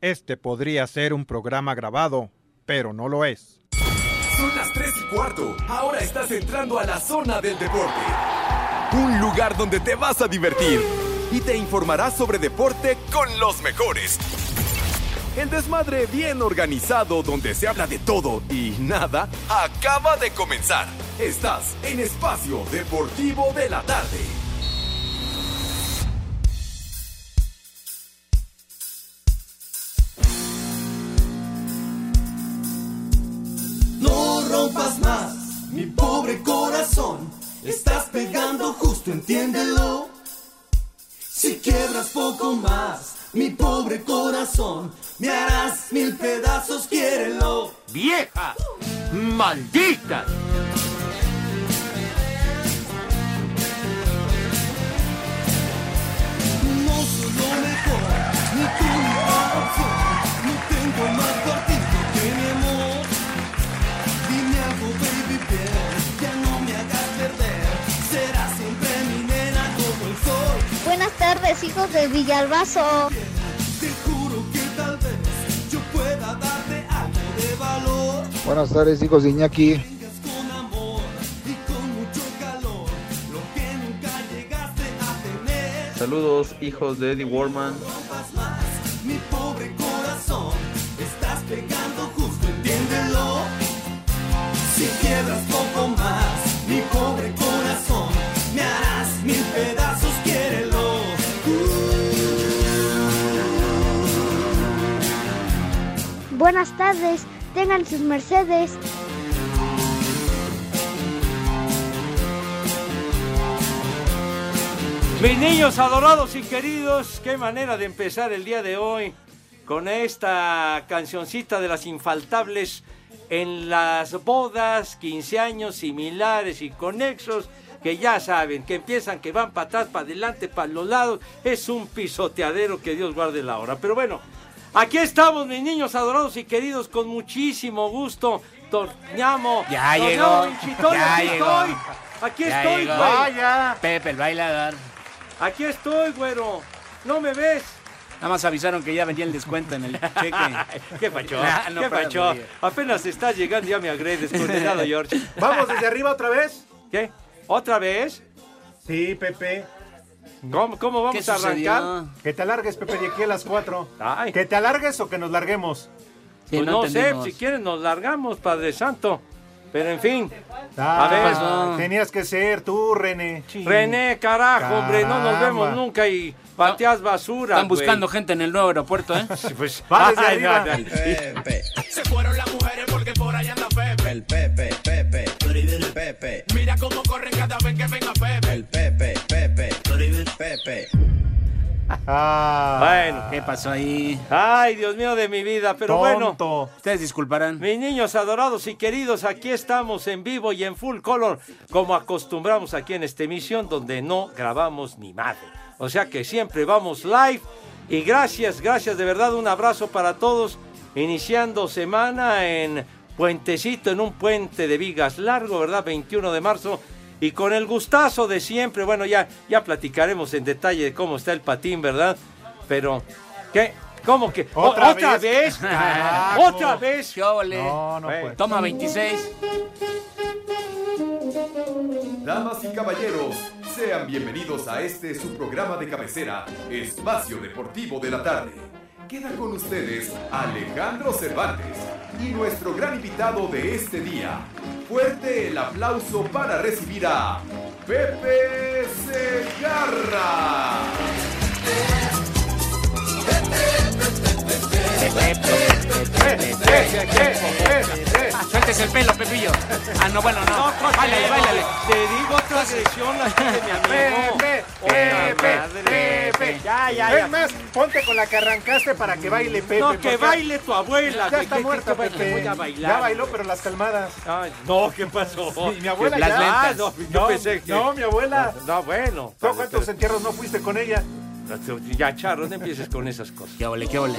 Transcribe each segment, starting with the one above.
Este podría ser un programa grabado, pero no lo es. Son las 3 y cuarto. Ahora estás entrando a la zona del deporte. Un lugar donde te vas a divertir y te informarás sobre deporte con los mejores. El desmadre bien organizado donde se habla de todo y nada acaba de comenzar. Estás en Espacio Deportivo de la Tarde. Entiéndelo. Si quiebras poco más, mi pobre corazón, me harás mil pedazos, quiérelo. ¡Vieja! ¡Maldita! No soy lo mejor, ni tardes, hijos de Villalbazo. Buenas tardes, hijos de Iñaki. Saludos, hijos de Eddie Warman. rompas más, mi pobre corazón. Estás pegando justo, entiéndelo. Si Buenas tardes, tengan sus mercedes. Mis niños adorados y queridos, qué manera de empezar el día de hoy con esta cancioncita de las infaltables en las bodas, 15 años similares y conexos, que ya saben, que empiezan, que van para atrás, para adelante, para los lados, es un pisoteadero que Dios guarde la hora. Pero bueno, aquí estamos mis niños adorados y queridos con muchísimo gusto. Torñamo, Ya Torñamo, llegó, ya aquí llegó. estoy, aquí Ya estoy, llegó. güey. Vaya. Pepe, el bailador. Aquí estoy, güero. ¿No me ves? Nada más avisaron que ya venía el descuento en el cheque. ¿Qué pacho? Nah, no, ¿Qué pacho? Apenas estás llegando ya me agredes, condenado George. ¿Vamos desde arriba otra vez? ¿Qué? ¿Otra vez? Sí, Pepe. ¿Cómo, cómo vamos ¿Qué a arrancar? Que te alargues, Pepe, de aquí a las 4. Ay, ¿Que te alargues o que nos larguemos? Sí, pues no, sé, si quieren nos largamos, Padre Santo. Pero en fin, Ah, ver. pasó? Tenías que ser tú, René. René, carajo, hombre, no nos vemos nunca y pateas basura. Están buscando gente en el nuevo aeropuerto, ¿eh? Pues, Va desde ay, arriba. no, no. Pepe, Se fueron las mujeres porque por allá anda Pepe. el Pepe, que venga Pepe. el Pepe, Pepe, Pepe. Ah, Bueno, ¿Qué pasó ahí? ay, Dios mío de mi vida, pero bueno. tonto. Ustedes disculparán. Mis niños adorados y queridos, aquí estamos en vivo y en full color, como acostumbramos aquí en esta emisión, donde no grabamos ni madre. O sea que siempre vamos live. Y gracias, gracias de verdad, un abrazo para todos. Iniciando semana en Puentecito, en un puente de vigas largo, ¿verdad? 21 de marzo. Y con el gustazo de siempre, bueno, ya, ya platicaremos en detalle de cómo está el patín, ¿verdad? Pero, ¿qué? ¿Cómo que? ¿O- ¿Otra ¿Otra vez? ¿Otra vez? No, no puede. Toma 26. Damas y caballeros, sean bienvenidos a este su programa de cabecera, Espacio Deportivo de la Tarde. Queda con ustedes Alejandro Cervantes y nuestro gran invitado de este día. Fuerte el aplauso para recibir a Pepe Segarra. Sueltes el pelo, Pepillo. Ah, no, bueno, no. Báilale, no, báilale. Te digo otra agresión aquí de mi amigo. Pepe, Pepe. Pepe. Ya, ya, ya. Es más, ponte con la que arrancaste para que baile Pepe. No, que porque baile tu abuela. Ya está muerta, Pepe. Voy a bailar. Ya bailó, pero las calmadas. Ay, no, ¿qué pasó? Mi- mi abuela Las ya. Lentas. no, yo no, pensé que... no, mi abuela. No, bueno. ¿Tú a cuántos entierros no fuiste con ella? Ya, Charro, no empieces con esas cosas. ¿Qué óvole, qué óvole?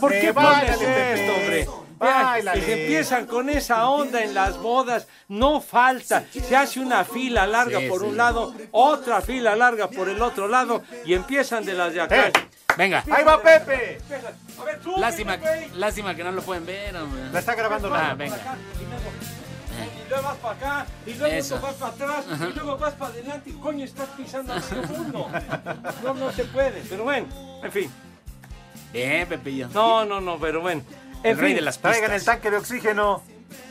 ¿Por Eh, qué pones Pepe. esto, hombre? Báilale. y se empiezan con esa onda en las bodas, no falta. Se hace una fila larga Sí, por sí. un lado, otra fila larga por el otro lado y empiezan de las de acá. Eh. Venga. ¡Ahí va Pepe! A ver, súbele, Lástima, lástima que no lo pueden ver, hombre. La está grabando Ah, la. venga. Y luego vas para acá, y luego Eso. vas para atrás, y luego vas para adelante, y coño, estás pisando al mundo. No, no se puede, pero bueno, en fin. Bien, Pepillo. No, no, no, pero bueno. En El rey fin. de las Traigan el pistas. tanque de oxígeno.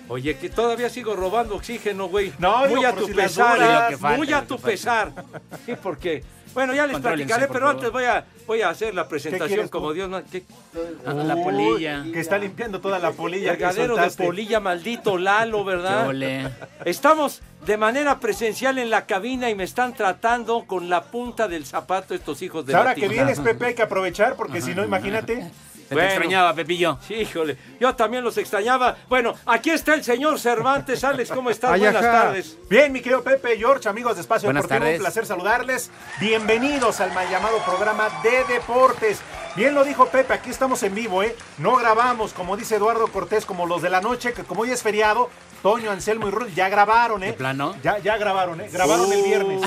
Oye, que todavía sigo robando oxígeno, güey. No, muy digo, a tu si pesar. ¿eh? Falta, muy a tu pesar. Sí, porque, bueno, ya les platicaré, pero favor. antes voy a, voy a hacer la presentación como tú? Dios manda. ¿Qué? La polilla. Que está limpiando toda la polilla. que Cargadero de polilla, maldito Lalo, ¿verdad? ole. Estamos de manera presencial en la cabina y me están tratando con la punta del zapato estos hijos de Ahora la que vienes, Pepe, hay que aprovechar, porque si no, imagínate. Te Bueno. extrañaba, Pepillo. Sí, híjole, yo también los extrañaba. Bueno, aquí está el señor Cervantes. Alex, ¿cómo estás? Ay, Buenas ajá. tardes. Bien, mi querido Pepe, George, amigos de Espacio Buenas Deportivo, tardes. un placer saludarles. Bienvenidos al mal llamado programa de deportes. Bien lo dijo Pepe, aquí estamos en vivo, ¿eh? No grabamos, como dice Eduardo Cortés, como los de la noche, que como hoy es feriado, Toño, Anselmo y Rudy ya grabaron, ¿eh? ¿De plano? Ya, ya grabaron, ¿eh? Grabaron el viernes.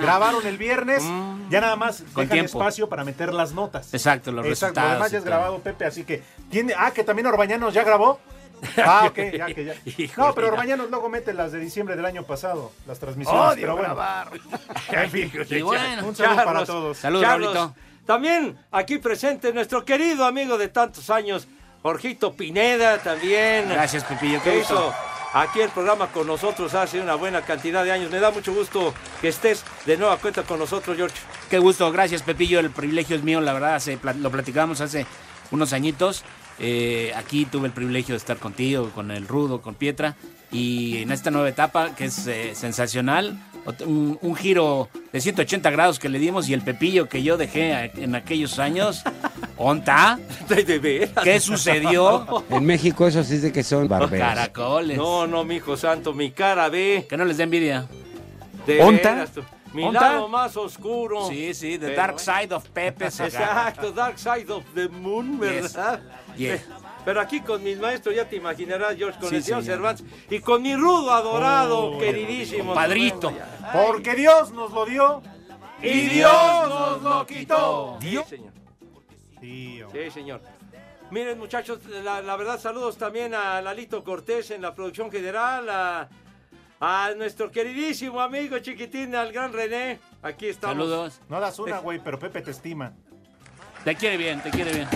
grabaron el viernes. Ya nada más Con dejan tiempo. espacio para meter las notas. Exacto, los Exacto, lo resultados. demás ya es grabado, Pepe, así que tiene. Ah, que también Orbañanos ya grabó. Ah, ok, ya que ya. No, pero. Orbañanos luego mete las de diciembre del año pasado, las transmisiones. pero bueno. En fin, Y bueno, un saludo para todos. Saludos, Carlos, Raulito. También aquí presente nuestro querido amigo de tantos años, Jorgito Pineda, también. Gracias, Pepillo. Qué que gusto. hizo aquí el programa con nosotros hace una buena cantidad de años. Me da mucho gusto que estés de nueva cuenta con nosotros, George. Qué gusto, gracias Pepillo, el privilegio es mío, la verdad, pla- lo platicamos hace unos añitos. Eh, aquí tuve el privilegio de estar contigo, con el Rudo, con Pietra, y en esta nueva etapa que es eh, sensacional, un, un giro de 180 grados que le dimos y el Pepillo que yo dejé en aquellos años, ¿onta? ¿Qué sucedió? En México eso sí de que son barberos. Caracoles. No, no, mi hijo santo, mi cara ve. Que no les dé envidia. De ¿Onta? veras. Mi ¿Onta? lado más oscuro. Sí, sí, The Pero Dark. Side of Pepe. Exacto, Dark Side of the Moon, Yes. ¿verdad? Yes. Pero aquí con mis maestros, ya te imaginarás, George, con Sí, el señor. Cervantes y con mi rudo adorado, queridísimo. Padrito. Porque Dios nos lo dio Y Dios nos lo quitó. ¿Dio? Sí, señor. Sí, señor. Miren, muchachos, la, la verdad, saludos también a Lalito Cortés en la producción general, a, a nuestro queridísimo amigo chiquitín, al gran René. Aquí estamos. Saludos. No das una, güey, pero Pepe te estima. Te quiere bien, te quiere bien.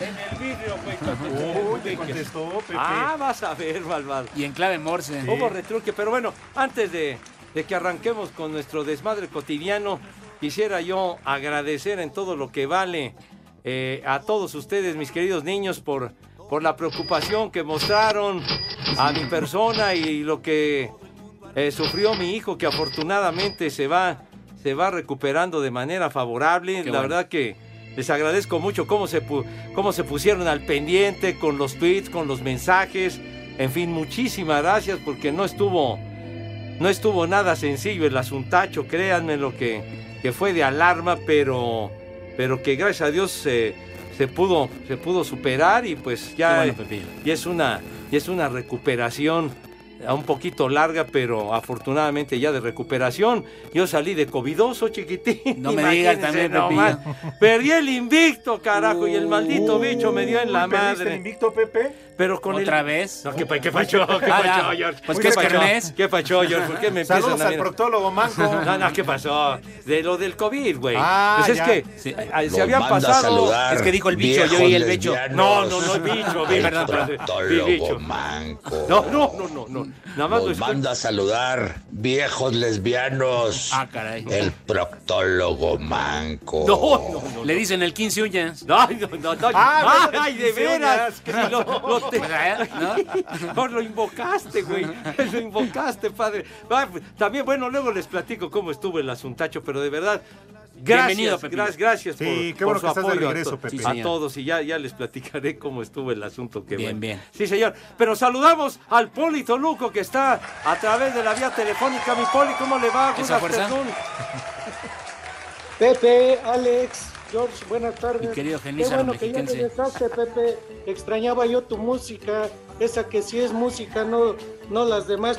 En el vidrio, güey. Uy, te contestó, Pepe. Ah, vas a ver, malvado. Y en clave Morse. Hubo retruque, pero bueno, antes de, de que arranquemos con nuestro desmadre cotidiano, quisiera yo agradecer en todo lo que vale eh, a todos ustedes, mis queridos niños, por, por la preocupación que mostraron a mi persona y lo que eh, sufrió mi hijo, que afortunadamente se va, se va recuperando de manera favorable. Qué la bueno. verdad que les agradezco mucho cómo se, cómo se pusieron al pendiente con los tweets, con los mensajes. En fin, muchísimas gracias porque no estuvo, no estuvo nada sencillo el asuntacho, créanme lo que, que fue de alarma, pero, pero que gracias a Dios se, se pudo, se pudo superar y pues ya, bueno, es una, y es una recuperación un poquito larga, pero afortunadamente ya de recuperación. Yo salí de covidoso, chiquitín. No me digas también. Pepillo. Perdí el invicto, carajo, y el maldito bicho me dio en la ¿perdiste el madre. invicto, Pepe? Pero con ¿Otra el... vez? No, ¿qué, qué pacho? ¿Qué Ah, pacho, no. George? Pues, ¿Qué ¿qué es? Kernés? ¿Qué pacho, George? ¿Por qué me empiezan Saludos a al proctólogo Manco. No, no, ¿qué pasó? De lo del COVID, güey. Ah, pues es ya. que Sí. eh, se habían pasado... Es que dijo el bicho, yo oí el bicho. No, no, no, el bicho, bicho. Perdón. El bicho. manco. No, no, no, no, no. Nada más Nos manda a saludar, viejos lesbianos. Ah, caray. El proctólogo manco. No, no, no. Le dicen el 15 uñas. Ay, no, no, no. Ah, Ay, de veras. uñas. Lo, lo te- ¿No? No, lo invocaste, güey. Lo invocaste, padre. Ah, También, bueno, luego les platico cómo estuvo el asuntacho, pero de verdad. Bienvenido, Gracias, Pepillo. gracias, gracias Sí, por, qué por bueno su que estás de apoyo a regreso, to- Pepe. Sí, a señor. todos y ya, ya les platicaré cómo estuvo el asunto. Que Bien, bueno. bien. Sí, señor. Pero saludamos al Poli Toluco que está a través de la vía telefónica. Mi Poli, ¿cómo le va? Esa fuerza. Pepe, Alex, George, buenas tardes. Mi querido Qué bueno que ya regresaste, Pepe. Extrañaba yo tu música, esa que sí es música, no, no las demás.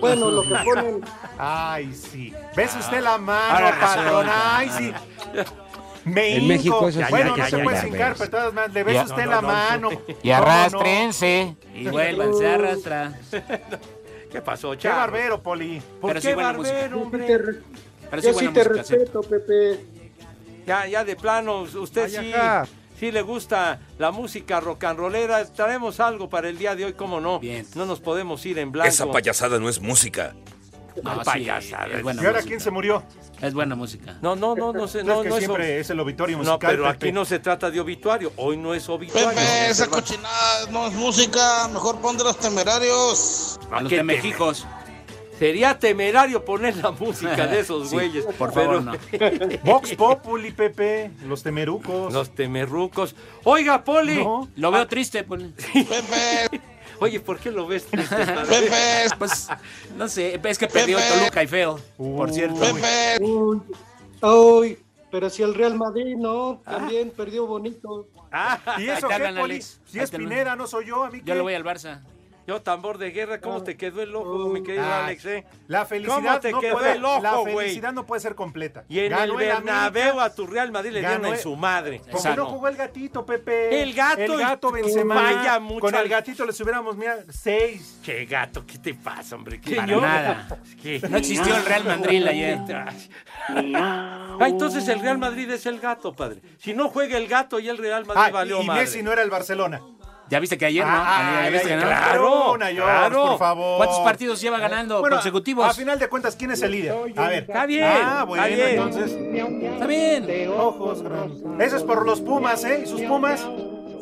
Bueno, lo que ponen. Ay, sí. ¿Ves usted la mano, Ahora patrón? resulta. Ay, sí. Me En México eso bueno, que no se puede hincar, pero todas maneras, le besa Ya. usted No, la no, no. mano. Y arrastrense. Y vuelvan, se arrastra. ¿Qué pasó, Qué Charro? barbero, Poli. ¿Por Pero qué sí música. barbero, Yo sí hombre? te, re- Pero yo sí te música, respeto, Pepe. Ya, ya de plano, usted Ay, sí, sí le gusta la música rock and rollera. Traemos algo para el día de hoy, ¿cómo no? Bien. No nos podemos ir en blanco. Esa payasada no es música. No, sí, payasada. es buena ¿Y ahora música. quién se murió? Es buena música. No, no, no, no sé, No, no, es que no es siempre es el obituario No, musical. pero aquí no se trata de obituario. Hoy no es obituario. Pepe, esa cochinada no es música. Mejor pon de los temerarios. A los ¿Qué de te- Mexicos. Sería temerario poner la música de esos Sí, güeyes. por favor, no. Vox Populi, Pepe. Los temerucos. Los temerrucos. Oiga, Poli. No. Lo veo triste, pues. Pepe, Oye, ¿por qué lo ves triste? Pepe, Pues, no sé, es que perdió Pepe. Toluca y feo, por cierto. Pepe. Uy, uy, pero si el Real Madrid, no, también perdió bonito. ¿Y Ahí eso qué, Poli? Si es. Pineda, no soy yo, a mí Yo qué? le voy al Barça. Yo, tambor de guerra, ¿cómo te quedó el ojo, mi querido Ah, Alex? eh? La ¿Cómo felicidad te no quedó puede, el ojo, la felicidad no puede ser completa. Y en Ganó el Bernabéu a tu Real Madrid le dieron en su madre. Como Exacto. no jugó el gatito, Pepe. El gato El gato Benzema. Vaya mucho Con el gatito les hubiéramos, mira, seis. Che, gato, ¿qué te pasa, hombre? ¿Qué, Para yo? nada. ¿Qué? No existió el Real Madrid ayer. Ah, entonces el Real Madrid es el gato, padre. Si no juega el gato y el Real Madrid Ah, valió y madre. Messi no era el Barcelona. Ya viste que ayer, ¿no? Ah, claro, por favor. ¿Cuántos partidos lleva ganando Bueno, consecutivos? A final de cuentas, ¿quién es el líder? A ver. Está bien, Ah, bueno, está bien. entonces. Está bien. Ojos grandes. Eso es por los Pumas, ¿eh? ¿Y sus Pumas?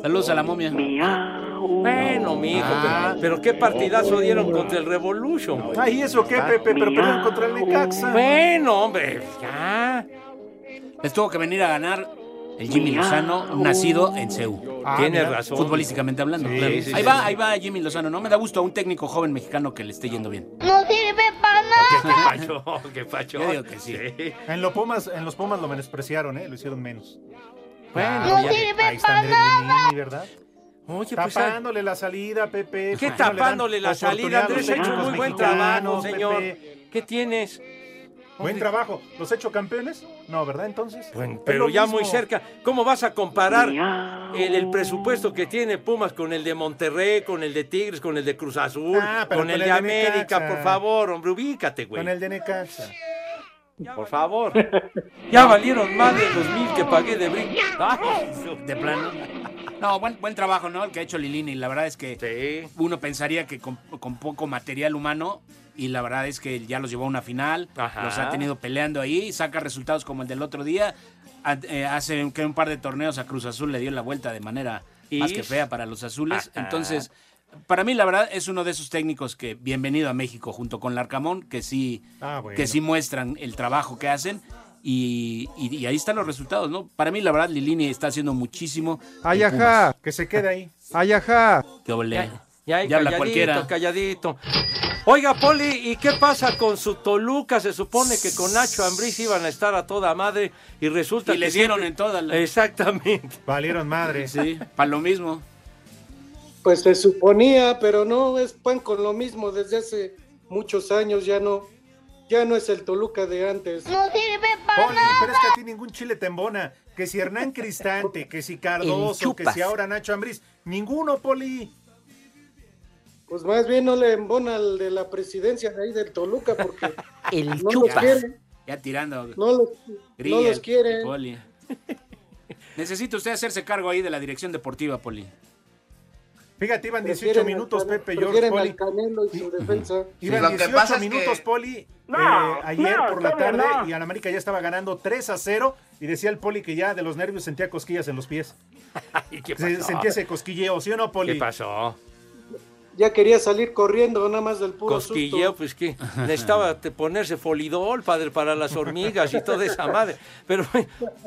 Saludos a la momia. Bueno, mijo, Ah. pero, pero qué partidazo dieron contra el Revolution, güey. Ay, ¿eso qué, Pepe? Pero perdieron contra el Necaxa. Bueno, hombre, ya. Les tuvo que venir a ganar el Jimmy Lozano, nacido en Ceú. Ah, Tienes mira. razón. Futbolísticamente hablando. Sí, claro. sí, ahí sí. va, ahí va Jimmy Lozano. No me da gusto a un técnico joven mexicano que le esté yendo bien. No sirve para nada. ¿Qué pacho? ¿Qué pacho? Yo digo que sí. En, los Pumas, en los Pumas lo menospreciaron, ¿eh? Lo hicieron menos. Bueno, No ya. sirve Ahí para nada. Lilini, ¿verdad? Oye, pues, ah, Tapándole la salida, Pepe. ¿qué ¿Por no le dan tapándole la salida? Andrés ha hecho muy buen trabajo, señor. Pepe? ¿Qué tienes? Buen trabajo. ¿Los he hecho campeones? No, ¿verdad? Entonces. Bueno, pero ya mismo. muy cerca. ¿Cómo vas a comparar el, el presupuesto que tiene Pumas con el de Monterrey, con el de Tigres, con el de Cruz Azul, Ah, con el de América? Necaxa. Por favor, hombre, ubícate, güey. Con el de Necaxa. Por favor. Ya valieron más de los mil que pagué de brinco. De plano. No, buen, buen trabajo, ¿no? El que ha hecho Lilini. La verdad es que Sí. uno pensaría que con, con poco material humano, y la verdad es que ya los llevó a una final, Ajá. los ha tenido peleando ahí, saca resultados como el del otro día. A- eh, hace que un par de torneos a Cruz Azul le dio la vuelta de manera más que fea para los azules. Ajá. Entonces, para mí, la verdad, es uno de esos técnicos que, bienvenido a México, junto con Larcamón, que sí, Ah, bueno. que sí muestran el trabajo que hacen. Y, y- y ahí están los resultados, ¿no? Para mí, la verdad, Lilini está haciendo muchísimo. Ay, en ajá. Que se quede ahí. Ay, ajá. Pumas. Qué ole. Ya, ya, ahí Ya habla calladito, cualquiera. calladito. Oiga, Poli, ¿y qué pasa con su Toluca? Se supone que con Nacho Ambriz iban a estar a toda madre y resulta Y que les dieron siempre- en todas las- Exactamente. Valieron madre. Sí, para lo mismo. Pues se suponía, pero no, es pan con lo mismo desde hace muchos años, ya no, ya no es el Toluca de antes. No sirve para Poli, pero es que a ti ningún chile te embona. Que si Hernán Cristante, que si Cardoso, que si ahora Nacho Ambriz. Ninguno, Poli. Pues más bien no le embona al de la presidencia de ahí del Toluca porque El no los chupas. quieren, Ya tirando. no los, grilla no los quieren. Poli. Necesita usted hacerse cargo ahí de la dirección deportiva, Poli. Fíjate, iban 18 Prefieren minutos, al- Pepe, George, Poli. y su defensa. Iban Lo que 18 pasa es minutos, que- Poli, eh, ayer no, por la tarde no. y al América ya estaba ganando 3 a 0 y decía el Poli que ya de los nervios sentía cosquillas en los pies. ¿Y qué Se- pasó? sentía ese cosquilleo, ¿sí o no, Poli? ¿Qué pasó? Ya quería salir corriendo nada más del puro Cosquilleo, susto. pues que necesitaba te- ponerse folidol, padre, para las hormigas y toda esa madre. Pero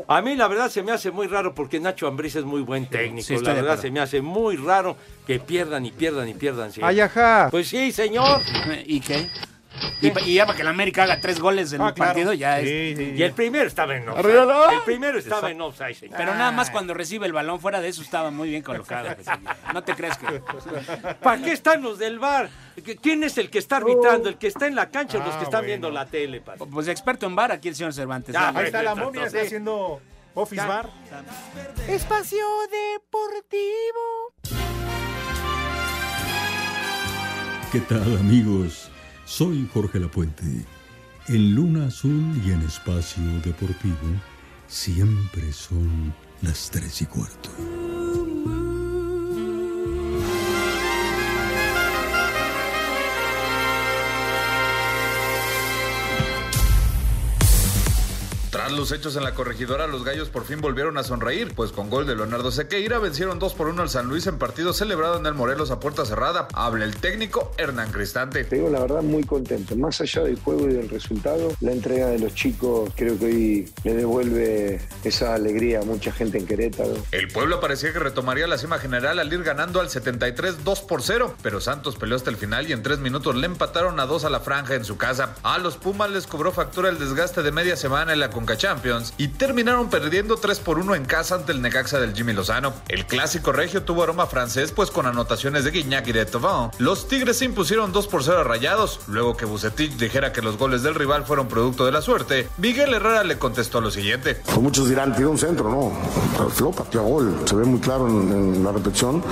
a mí la verdad se me hace muy raro porque Nacho Ambriz es muy buen técnico. sí, la verdad se me hace muy raro que pierdan y pierdan y pierdan. sí. Ay, ajá. Pues sí, señor. ¿Y qué? Y, ya para que la América haga tres goles en Ah, un claro. partido, ya es. Sí, sí, Y el primero estaba en offside. Arriba, El primero estaba en offside, señor. Pero nada más cuando recibe el balón fuera de eso estaba muy bien colocado. pues, No te creas que. ¿Para qué están los del bar? ¿Quién es el que está arbitrando? ¿El que está en la cancha o los Ah, que están bueno. viendo la tele, padre? Pues experto en bar aquí el señor Cervantes. Ya. Ahí está la momia, está haciendo Office Bar. Espacio Deportivo. ¿Qué tal amigos? Soy Jorge Lapuente. En Luna Azul y en Espacio Deportivo siempre son las tres y cuarto. Tras los hechos en la corregidora, los gallos por fin volvieron a sonreír, pues con gol de Leonardo Sequeira vencieron 2 por 1 al San Luis en partido celebrado en el Morelos a puerta cerrada. Habla el técnico Hernán Cristante. Te digo la verdad, muy contento. Más allá del juego y del resultado, la entrega de los chicos creo que hoy le devuelve esa alegría a mucha gente en Querétaro. El pueblo parecía que retomaría la cima general al ir ganando al 73 2 por 0, pero Santos peleó hasta el final y en 3 minutos le empataron a 2 a la franja en su casa. A los Pumas les cobró factura el desgaste de media semana en la Conca Champions y terminaron perdiendo 3 por 1 en casa ante el Necaxa del Jimmy Lozano. El clásico regio tuvo aroma francés, pues con anotaciones de Guiñac y de Thauvin. Los Tigres se impusieron 2 por 0 a Rayados. Luego que Bucetich dijera que los goles del rival fueron producto de la suerte, Miguel Herrera le contestó lo siguiente. Muchos dirán, tira un centro, no. Pateó a gol. Se ve muy claro en, la repetición.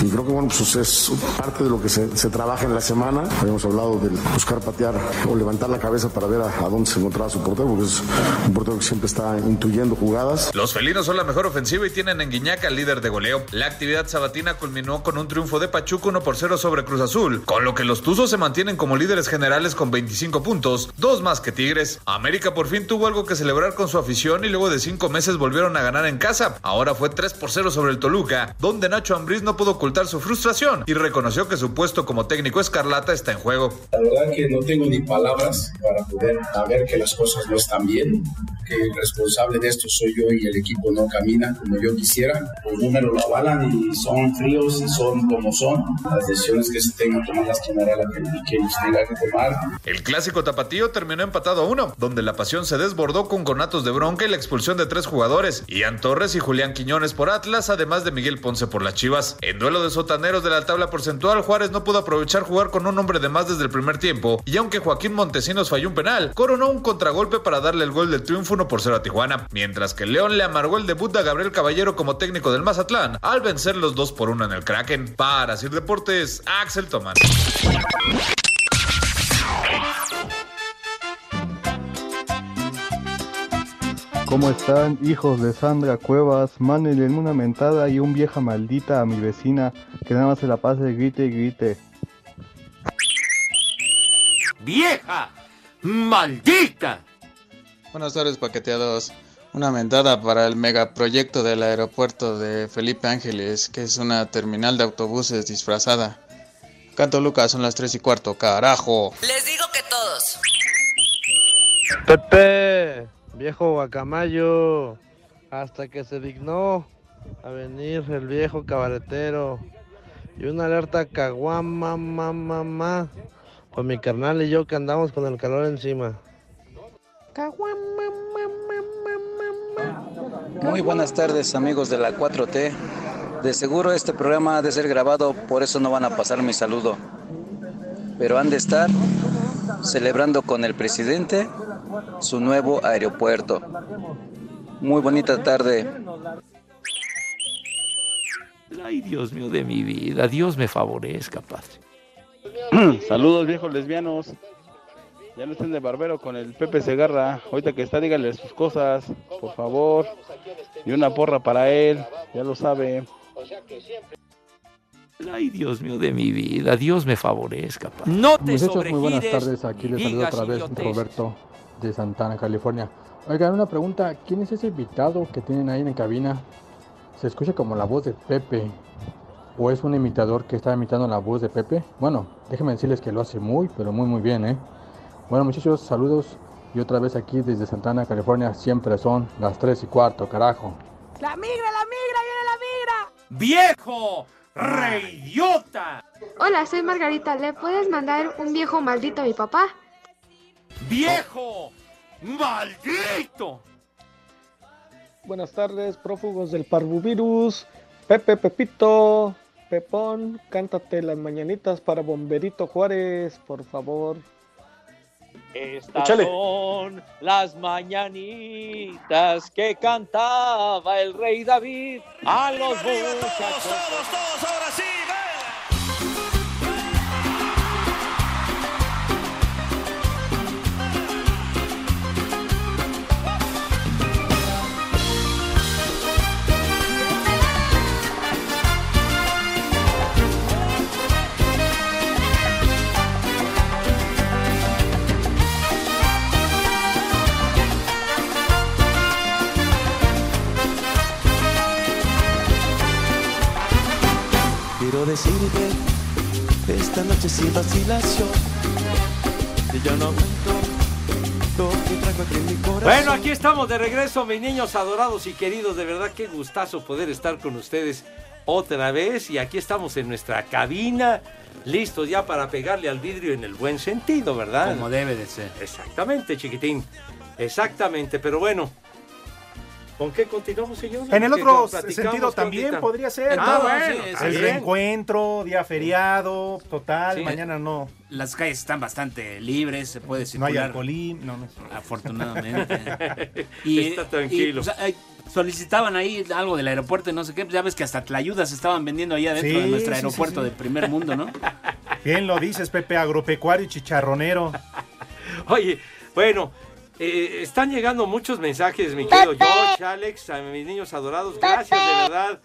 Y creo que, bueno, pues es parte de lo que se, trabaja en la semana. Habíamos hablado de buscar patear o levantar la cabeza para ver a, a dónde se encontraba su portero, porque es un portero que siempre está intuyendo jugadas. Los felinos son la mejor ofensiva y tienen en Guiñac al líder de goleo. La actividad sabatina culminó con un triunfo de Pachuca 1 por 0 sobre Cruz Azul, con lo que los Tuzos se mantienen como líderes generales con 25 puntos, dos más que Tigres. América por fin tuvo algo que celebrar con su afición y luego de cinco meses volvieron a ganar en casa. Ahora fue 3 por 0 sobre el Toluca, donde Nacho Ambriz no pudo ocultar su frustración y reconoció que su puesto como técnico escarlata está en juego. La verdad que no tengo ni palabras para poder ver que las cosas no están bien, que el responsable de esto soy yo y el equipo no camina como yo quisiera. Los números lo avalan y son fríos y son como son. Las decisiones que se tengan tomar las tomará la que, que nos tenga que tomar. El clásico tapatío terminó empatado a uno, donde la pasión se desbordó con conatos de bronca y la expulsión de tres jugadores, Ian Torres y Julián Quiñones por Atlas, además de Miguel Ponce por las Chivas. En duelo de sotaneros de la tabla porcentual, Juárez no pudo aprovechar jugar con un hombre de más desde el primer tiempo, y aunque Joaquín Montesinos falló un penal, coronó un contragolpe para darle el gol del triunfo 1 por 0 a Tijuana, mientras que León le amargó el debut a Gabriel Caballero como técnico del Mazatlán al vencer los 2 por 1 en el Kraken. Para Sir Deportes, Axel Toman. ¿Cómo están, hijos de Sandra Cuevas? Mándenle una mentada y un vieja maldita a mi vecina que nada más se la pase grite y grite. ¡Vieja! ¡Maldita! Buenas tardes, paqueteados. Una mentada para el megaproyecto del aeropuerto de Felipe Ángeles, que es una terminal de autobuses disfrazada. Canto Lucas, son las 3 y cuarto, carajo. Les digo que todos. Pepe, viejo guacamayo, hasta que se dignó a venir el viejo cabaretero. Y una alerta caguama, mamá, mamá, pues mi carnal y yo que andamos con el calor encima. Muy buenas tardes amigos de la 4T. De seguro este programa ha de ser grabado, por eso no van a pasar mi saludo. Pero han de estar celebrando con el presidente su nuevo aeropuerto. Muy bonita tarde. Ay, Dios mío de mi vida, Dios me favorezca, padre. Saludos viejos lesbianos. Ya no estén de barbero con el Pepe Segarra. Ahorita que está, díganle sus cosas, por favor. Y una porra para él, ya lo sabe. Ay, Dios mío de mi vida, Dios me favorezca. Padre. No te Muchachos, muy buenas tardes. Aquí les saludo otra vez Roberto de Santana, California. Oigan, una pregunta. ¿Quién es ese invitado que tienen ahí en cabina? Se escucha como la voz de Pepe. ¿O es un imitador que está imitando la voz de Pepe? Bueno, déjenme decirles que lo hace muy, pero muy, muy bien, ¿eh? Bueno, muchachos, saludos. Y otra vez aquí desde Santana, California, siempre son las 3 y cuarto, carajo. ¡La migra, la migra, viene la migra! ¡Viejo! ¡Reidiota! Hola, soy Margarita. ¿Le puedes mandar un viejo maldito a mi papá? ¡Viejo! ¡Maldito! Buenas tardes, prófugos del parvovirus. Pepe, Pepito, Pepón, cántate las mañanitas para Bomberito Juárez, por favor. Estas Échale. son las mañanitas que cantaba el rey David a los muchachos. todos, ahora sí, decirte esta noche sin vacilación que ya no aguanto lo que traigo aquí en mi corazón. Bueno, aquí estamos de regreso, mis niños adorados y queridos. De verdad, qué gustazo poder estar con ustedes otra vez. Y aquí estamos en nuestra cabina, listos ya para pegarle al vidrio en el buen sentido, ¿verdad? Como debe de ser. Exactamente, chiquitín. Exactamente, pero bueno. ¿Con qué continuamos, señor? En el ¿Qué otro sentido ¿Qué también ahorita? podría ser. Ah, ¿no? bueno, está el bien. reencuentro, día feriado, total, Sí. mañana no. Las calles están bastante libres, se puede No hay circular. alcoholín, no, no. Afortunadamente. Está tranquilo. y, o sea, ay, solicitaban ahí algo del aeropuerto y no sé qué. pues Ya ves que hasta tlayudas estaban vendiendo ahí adentro Sí, de nuestro sí, sí, aeropuerto sí. de primer mundo, ¿no? Bien lo dices, Pepe, agropecuario y chicharronero. Oye, bueno, eh, están llegando muchos mensajes, mi querido George, Alex, a mis niños adorados. Gracias de verdad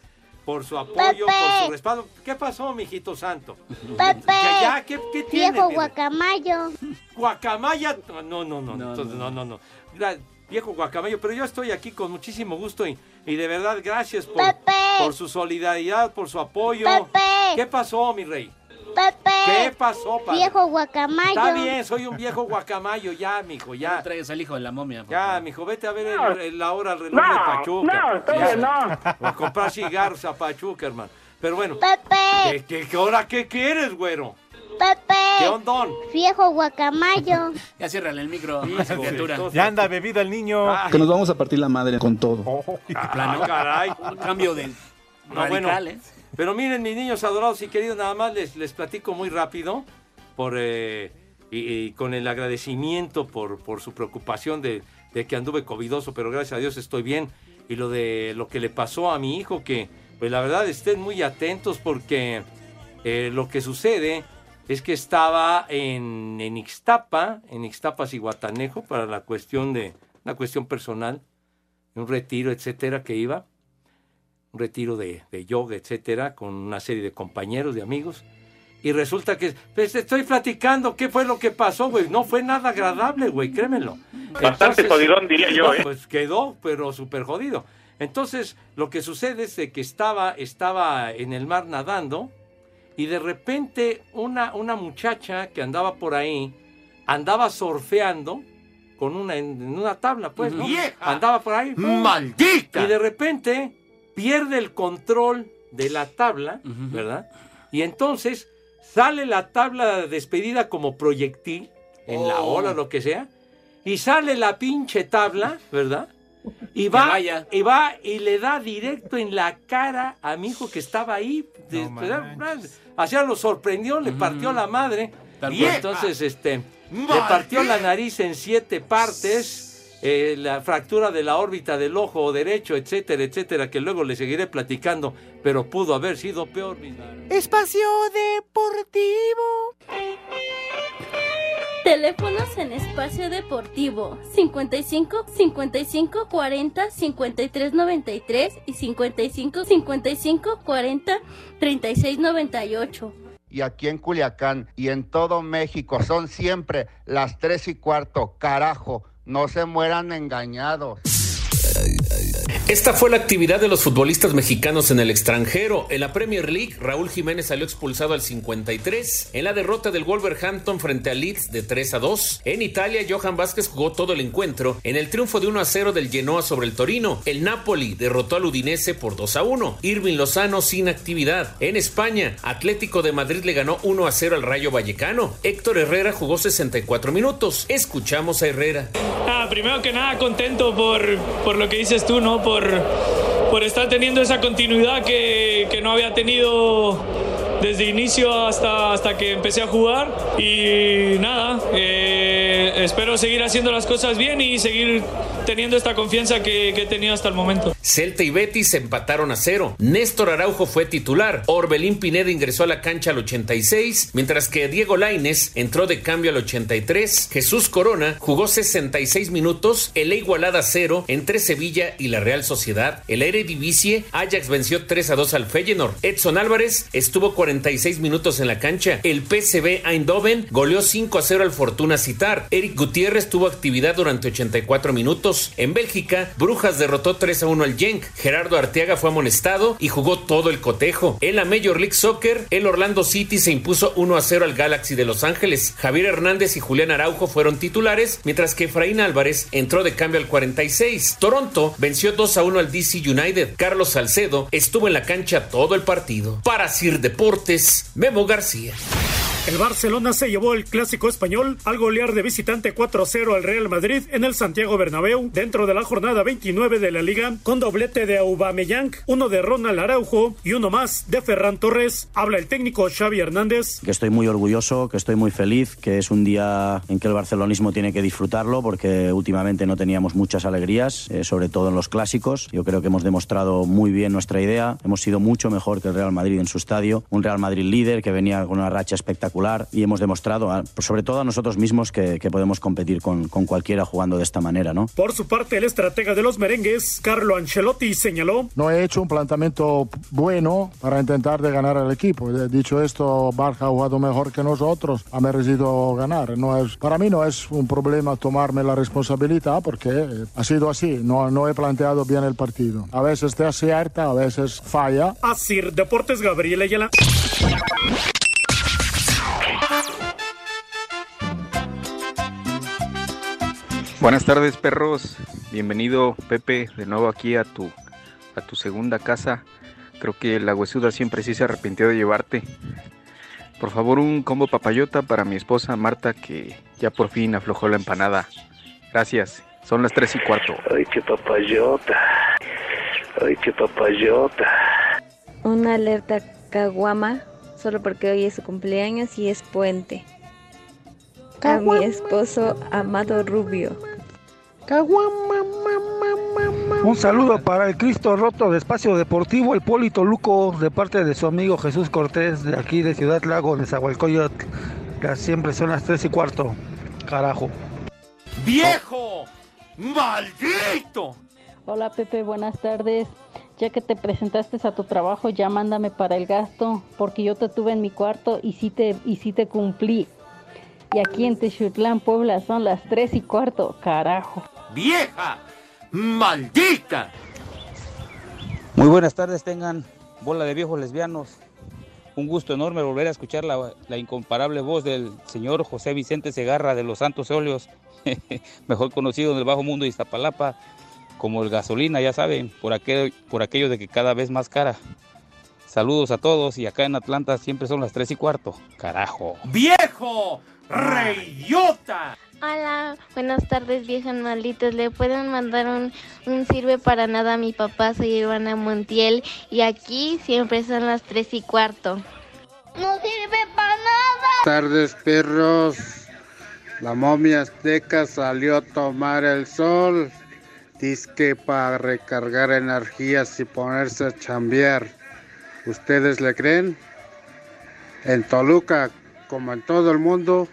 por su apoyo, por su respaldo. ¿Qué pasó, mijito santo? Pepe. Ya, ya, ¿qué, qué tiene? Viejo mi rey? guacamayo. Guacamaya. No, no, no, no, entonces, no, no, no. Viejo guacamayo, pero yo estoy aquí con muchísimo gusto y, y de verdad gracias por, por su solidaridad, por su apoyo. ¿Qué pasó, mi rey? Pepe. ¿Qué pasó, padre? Viejo guacamayo. Está bien, soy un viejo guacamayo, ya, mijo, ya. No traigas al hijo de la momia. por Ya, mijo, vete a ver el- el- la hora al reloj No, de Pachuca. no, bien, no. O a comprar cigarros a Pachuca, hermano. Pero bueno. Pepe. ¿Qué, qué, qué hora qué quieres, güero? Pepe. ¿Qué ondón? Viejo guacamayo. Ya ciérrale el micro criatura. Ya anda bebido el niño. Que nos vamos a partir la madre con todo. Ah, caray. Cambio del No, bueno, ¿eh? Pero miren, mis niños adorados y queridos, nada más les, les platico muy rápido por eh, y, con el agradecimiento por, por su preocupación de, de que anduve covidoso, pero gracias a Dios estoy bien. Y lo de lo que le pasó a mi hijo, que pues la verdad estén muy atentos porque eh, lo que sucede es que estaba en, en Ixtapa, en Ixtapas y Guatanejo, para la cuestión de, una cuestión personal, un retiro, etcétera, que iba un retiro de, de yoga, etcétera, con una serie de compañeros, de amigos. Y resulta que, pues estoy platicando qué fue lo que pasó, güey. No fue nada agradable, güey, créemelo. Bastante jodidón, diría yo, ¿eh? Pues quedó, pero súper jodido. Entonces, lo que sucede es de que estaba, estaba en el mar nadando y de repente una, una muchacha que andaba por ahí andaba surfeando con una, en, en una tabla, pues, ¿no? ¡Vieja! Andaba por ahí. ¡Maldita! Y de repente pierde el control de la tabla, ¿verdad? Y entonces sale la tabla despedida como proyectil en la Oh. ola, lo que sea, y sale la pinche tabla, ¿verdad? Y va, y va y le da directo en la cara a mi hijo que estaba ahí. De- Hacía lo sorprendió, le partió la madre. Tal y cual. entonces, este, le partió la nariz en siete partes, eh, la fractura de la órbita del ojo derecho, etcétera, etcétera, que luego le seguiré platicando, pero pudo haber sido peor. Espacio Deportivo. Teléfonos en espacio deportivo 55 55 40 53 93 y 55 55 40 36 98. y aquí en Culiacán y en todo México son siempre las tres y cuarto. Carajo, no se mueran engañados. Esta fue la actividad de los futbolistas mexicanos en el extranjero. En la Premier League, Raúl Jiménez salió expulsado al 53. En la derrota del Wolverhampton frente a Leeds de 3 a 2. En Italia, Johan Vázquez jugó todo el encuentro. En el triunfo de 1 a 0 del Genoa sobre el Torino, el Napoli derrotó al Udinese por 2 a 1. Irving Lozano sin actividad. En España, Atlético de Madrid le ganó 1 a 0 al Rayo Vallecano. Héctor Herrera jugó 64 minutos. Escuchamos a Herrera. Ah, primero que nada, contento por, por lo que dices tú, ¿no? Por estar teniendo esa continuidad que, que no había tenido desde inicio hasta, hasta que empecé a jugar. Y nada, eh, espero seguir haciendo las cosas bien y seguir teniendo esta confianza que, he tenido hasta el momento. Celta y Betis empataron a cero. Néstor Araujo fue titular. Orbelín Pineda ingresó a la cancha al 86, mientras que Diego Laines entró de cambio al 83. Jesús Corona jugó 66 minutos, el igualada a cero entre Sevilla y la Real Sociedad. El Eredivisie, Ajax venció 3 a 2 al Feyenoord. Edson Álvarez estuvo 46 minutos en la cancha. El PSV Eindhoven goleó 5 a 0 al Fortuna Citar. Eric Gutiérrez tuvo actividad durante 84 minutos. En Bélgica, Brujas derrotó 3 a 1 al Genk. Gerardo Arteaga fue amonestado y jugó todo el cotejo. En la Major League Soccer, el Orlando City se impuso 1 a 0 al Galaxy de Los Ángeles. Javier Hernández y Julián Araujo fueron titulares, mientras que Efraín Álvarez entró de cambio al 46. Toronto venció 2 a 1 al DC United. Carlos Salcedo estuvo en la cancha todo el partido. Para Sir Deportes, Memo García. El Barcelona se llevó el clásico español al golear de visitante 4-0 al Real Madrid en el Santiago Bernabéu dentro de la jornada 29 de la liga con doblete de Aubameyang, uno de Ronald Araujo y uno más de Ferran Torres. Habla el técnico Xavi Hernández. Que estoy muy orgulloso, que estoy muy feliz, que es un día en que el barcelonismo tiene que disfrutarlo porque últimamente no teníamos muchas alegrías, eh, sobre todo en los clásicos. Yo creo que hemos demostrado muy bien nuestra idea, hemos sido mucho mejor que el Real Madrid en su estadio, un Real Madrid líder que venía con una racha espectacular y hemos demostrado, a- sobre todo a nosotros mismos, que, que podemos competir con, con cualquiera jugando de esta manera, ¿no? Por su parte, el estratega de los merengues, Carlo Ancelotti, señaló. No he hecho un planteamiento bueno para intentar de ganar al equipo. Eh, Dicho esto, Barca ha jugado mejor que nosotros, ha merecido ganar. No es, para mí no es un problema tomarme la responsabilidad porque eh, ha sido así. No, no he planteado bien el partido. A veces te acierta, a veces falla. Asir Deportes Gabriel Ayala. Buenas tardes, perros. Bienvenido, Pepe, de nuevo aquí a tu, a tu segunda casa. Creo que la huesuda siempre sí se arrepintió de llevarte. Por favor, un combo papayota para mi esposa Marta, que ya por fin aflojó la empanada. Gracias. Son las tres y cuarto. Ay, qué papayota. Ay, qué papayota. Una alerta caguama, solo porque hoy es su cumpleaños y es puente. A mi esposo Amado Rubio. Un saludo para el Cristo Roto de Espacio Deportivo, el Polito Luco, de parte de su amigo Jesús Cortés, de aquí de Ciudad Lago, de Zahualcoyot. que Siempre son las tres y cuarto. Carajo. ¡Viejo! ¡Maldito! Hola Pepe, buenas tardes. Ya que te presentaste a tu trabajo, ya mándame para el gasto, porque yo te tuve en mi cuarto y sí te, y sí te cumplí. Y aquí en Texutlán, Puebla, son las tres y cuarto, carajo. ¡Vieja! ¡Maldita! Muy buenas tardes, tengan bola de viejos lesbianos. Un gusto enorme volver a escuchar la, la incomparable voz del señor José Vicente Segarra de los Santos Óleos, mejor conocido en el bajo mundo de Iztapalapa como el gasolina, ya saben, por aquello, por aquello de que cada vez más cara. Saludos a todos y acá en Atlanta siempre son las tres y cuarto. Carajo. ¡Viejo! ¡Reyota! Hola, buenas tardes, viejas malditas. ¿Le pueden mandar un, un sirve para nada a mi papá? Soy Ivana Montiel y aquí siempre son las tres y cuarto. No sirve para nada. tardes, perros. La momia azteca salió a tomar el sol. Disque para recargar energías y ponerse a chambear. ¿Ustedes le creen? En Toluca, como en todo el mundo,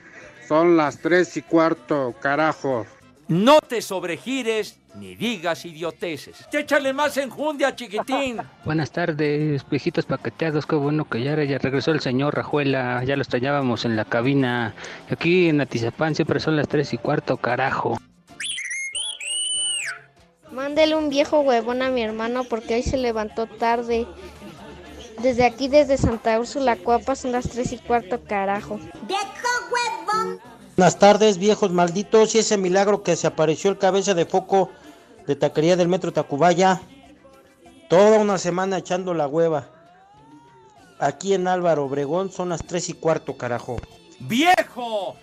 son las tres y cuarto, carajo. No te sobregires ni digas idioteces. Échale más enjundia, chiquitín. Buenas tardes, viejitos paqueteados. Qué bueno que ya, ya regresó el señor Rajuela. Ya lo extrañábamos en la cabina. Aquí en Atizapán siempre son las tres y cuarto, carajo. Mándele un viejo huevón a mi hermano porque hoy se levantó tarde. Desde aquí, desde Santa Úrsula, Cuapa, son las tres y cuarto, carajo. Buenas tardes, viejos malditos. Y ese milagro que se apareció el cabeza de foco de taquería del metro Tacubaya. Toda una semana echando la hueva. Aquí en Álvaro Obregón son las tres y cuarto, carajo. ¡Viejo!